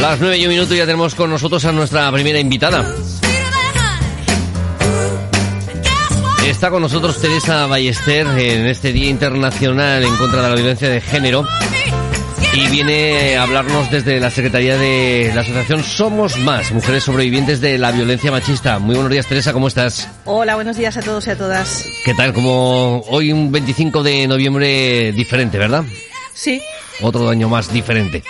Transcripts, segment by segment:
Las nueve y un minuto ya tenemos con nosotros a nuestra primera invitada. Está con nosotros Teresa Ballester en este Día Internacional en contra de la violencia de género y viene a hablarnos desde la Secretaría de la Asociación Somos Más, Mujeres Sobrevivientes de la Violencia Machista. Muy buenos días Teresa, ¿cómo estás? Hola, buenos días a todos y a todas. ¿Qué tal? Como hoy un 25 de noviembre diferente, ¿verdad? Sí, Otro año más diferente.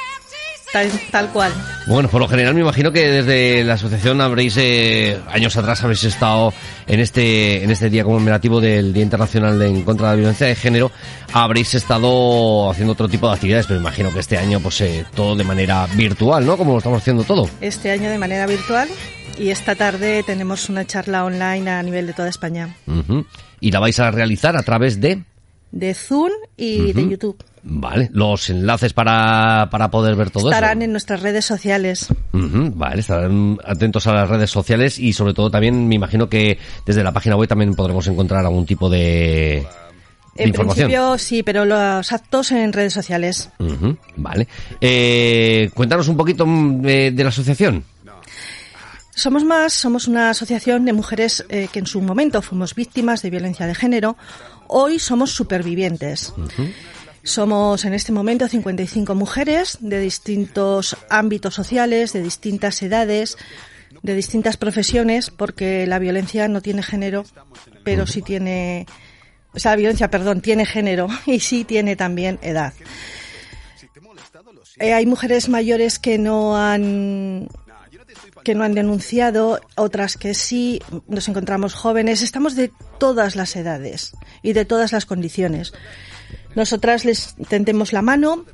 Tal, tal cual. Bueno, por lo general me imagino que desde la asociación habréis, eh, años atrás habréis estado en este, en este día conmemorativo del Día Internacional de, en contra de la Violencia de Género, habréis estado haciendo otro tipo de actividades, pero imagino que este año pues eh, todo de manera virtual, ¿no? Como lo estamos haciendo todo. Este año de manera virtual y esta tarde tenemos una charla online a nivel de toda España, Ujú. Y la vais a realizar a través de... de Zoom y de YouTube. Vale, los enlaces para, para poder ver todo Estarán eso. en nuestras redes sociales. Ujú, vale, estarán atentos a las redes sociales y sobre todo también me imagino que desde la página web también podremos encontrar algún tipo de, de En información. principio sí, pero los actos en redes sociales. Vale. Eh, cuéntanos un poquito mm, de, de la asociación. Somos más, somos una asociación de mujeres eh, que en su momento fuimos víctimas de violencia de género. Hoy somos supervivientes. Somos en este momento 55 mujeres de distintos ámbitos sociales, de distintas edades, de distintas profesiones, porque la violencia no tiene género, pero sí tiene, o sea, la violencia, perdón, tiene género y sí tiene también edad. Eh, hay mujeres mayores que no han que no han denunciado, otras que sí, nos encontramos jóvenes, estamos de todas las edades y de todas las condiciones. Nosotras les tendemos la mano,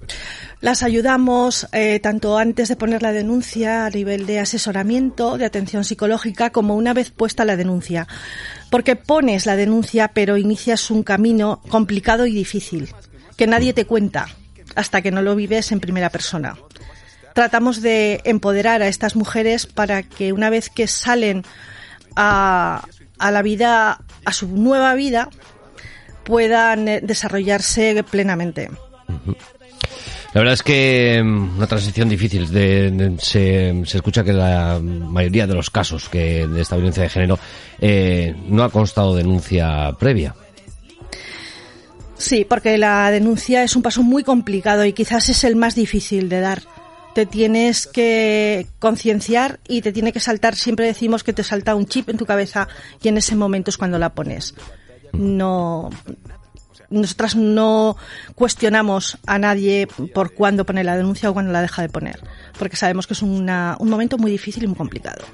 las ayudamos eh, tanto antes de poner la denuncia a nivel de asesoramiento, de atención psicológica, como una vez puesta la denuncia. Porque pones la denuncia, pero inicias un camino complicado y difícil, que nadie te cuenta hasta que no lo vives en primera persona tratamos de empoderar a estas mujeres para que una vez que salen a, a la vida, a su nueva vida, puedan desarrollarse plenamente. La verdad es que mm, una transición difícil. De, de- se, se escucha que la mayoría de los casos que de esta violencia de género eh, no ha constado denuncia previa. Sí, porque la denuncia es un paso muy complicado y quizás es el más difícil de dar. Te tienes que concienciar y te tiene que saltar, siempre decimos que te salta un chip en tu cabeza y en ese momento es cuando la pones. No, nosotras no cuestionamos a nadie por cuándo pone la denuncia o cuándo la deja de poner, porque sabemos que es una- un momento muy difícil y muy complicado.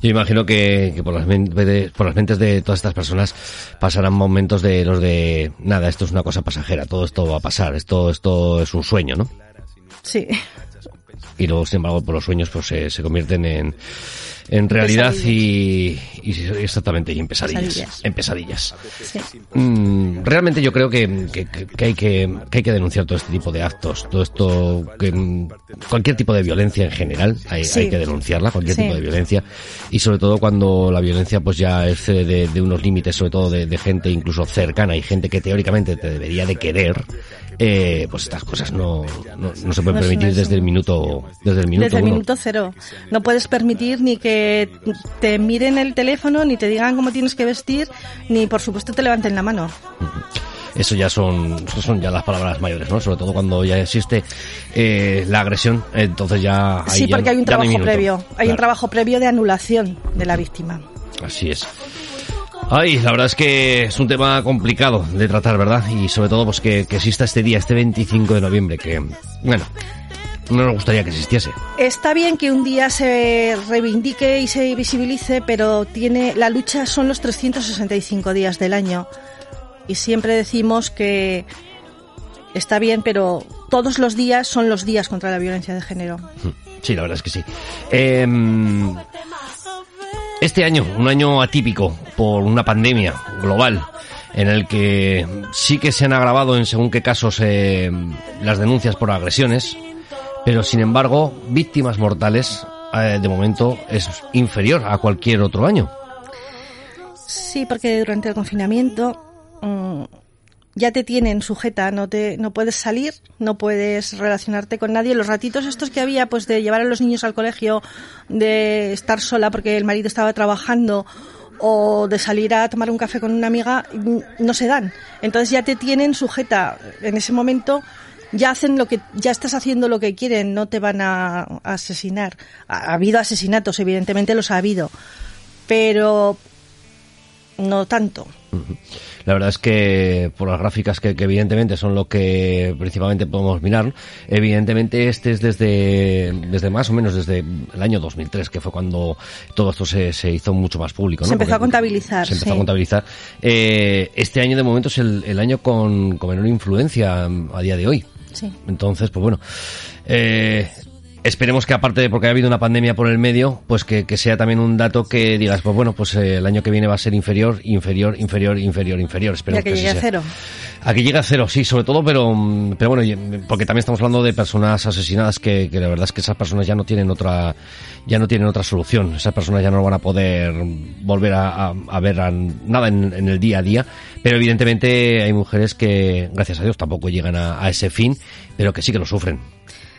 Yo imagino que, que por, las men- de- por las mentes de todas estas personas pasarán momentos de los de nada, esto es una cosa pasajera, todo esto va a pasar, esto, esto es un sueño, ¿no? Sí, y luego sin embargo por los sueños pues se, se convierten en, en realidad y, y exactamente y en pesadillas, Pesadillas. en pesadillas sí. Mm, realmente yo creo que, que- que- hay que que hay que denunciar todo este tipo de actos todo esto que mm, cualquier tipo de violencia en general hay, Sí. hay que denunciarla cualquier Sí. tipo de violencia y sobre todo cuando la violencia pues ya excede de, de unos límites sobre todo de, de gente incluso cercana y gente que teóricamente te debería de querer eh, pues estas cosas no, no, no se pueden permitir desde el minuto desde el minuto Desde el minuto cero. No puedes permitir ni que te miren el teléfono, ni te digan cómo tienes que vestir, ni por supuesto te levanten la mano. Eso ya son, eso son ya las palabras mayores, ¿no? Sobre todo cuando ya existe eh, la agresión, entonces ya... ahí sí, ya- porque hay un no trabajo previo. Hay un trabajo previo de anulación de la víctima. Así es. Ay, la verdad es que es un tema complicado de tratar, ¿verdad? Y sobre todo, pues que, que exista este día, este 25 de noviembre, que, bueno, no nos gustaría que existiese. Está bien que un día se reivindique y se visibilice, pero tiene la lucha son los 365 días del año. Y siempre decimos que está bien, pero todos los días son los días contra la violencia de género. Sí, la verdad es que sí. Em, este año, un año atípico por una pandemia global en el que sí que se han agravado en según qué casos eh, las denuncias por agresiones, pero sin embargo, víctimas mortales eh, de momento es inferior a cualquier otro año. Sí, porque durante el confinamiento mm, ya te tienen sujeta, no te no puedes salir, no puedes relacionarte con nadie. Los ratitos estos que había pues de llevar a los niños al colegio, de estar sola porque el marido estaba trabajando o de salir a tomar un café con una amiga no se dan. Entonces ya te tienen sujeta en ese momento ya hacen lo que ya estás haciendo lo que quieren, no te van a, asesinar. Ha, habido asesinatos, evidentemente los ha habido, pero no tanto. La verdad es que por las gráficas que, evidentemente son lo que principalmente podemos mirar, evidentemente este es desde, desde más o menos desde el año 2003, que fue cuando todo esto se, se hizo mucho más público. ¿no? Se empezó a contabilizar. Se empezó a contabilizar. Eh, este año de momento es el, el año con, con menor influencia a día de hoy. Sí. Entonces, pues bueno, eh, esperemos que aparte de porque ha habido una pandemia por el medio, pues que, que sea también un dato que digas, pues bueno, pues eh, el año que viene va a ser inferior, inferior, inferior, inferior, inferior. Esperemos Ya que llegue a así sea. cero. Aquí llega a cero, sí, sobre todo, pero, mm, pero bueno, y- porque también estamos hablando de personas asesinadas que, que la verdad es que esas personas ya no tienen otra, ya no tienen otra solución. Esas personas ya no van a poder volver a, a- a ver a nada en, en el día a día. Pero evidentemente hay mujeres que, gracias a Dios, tampoco llegan a, a ese fin, pero que sí que lo sufren.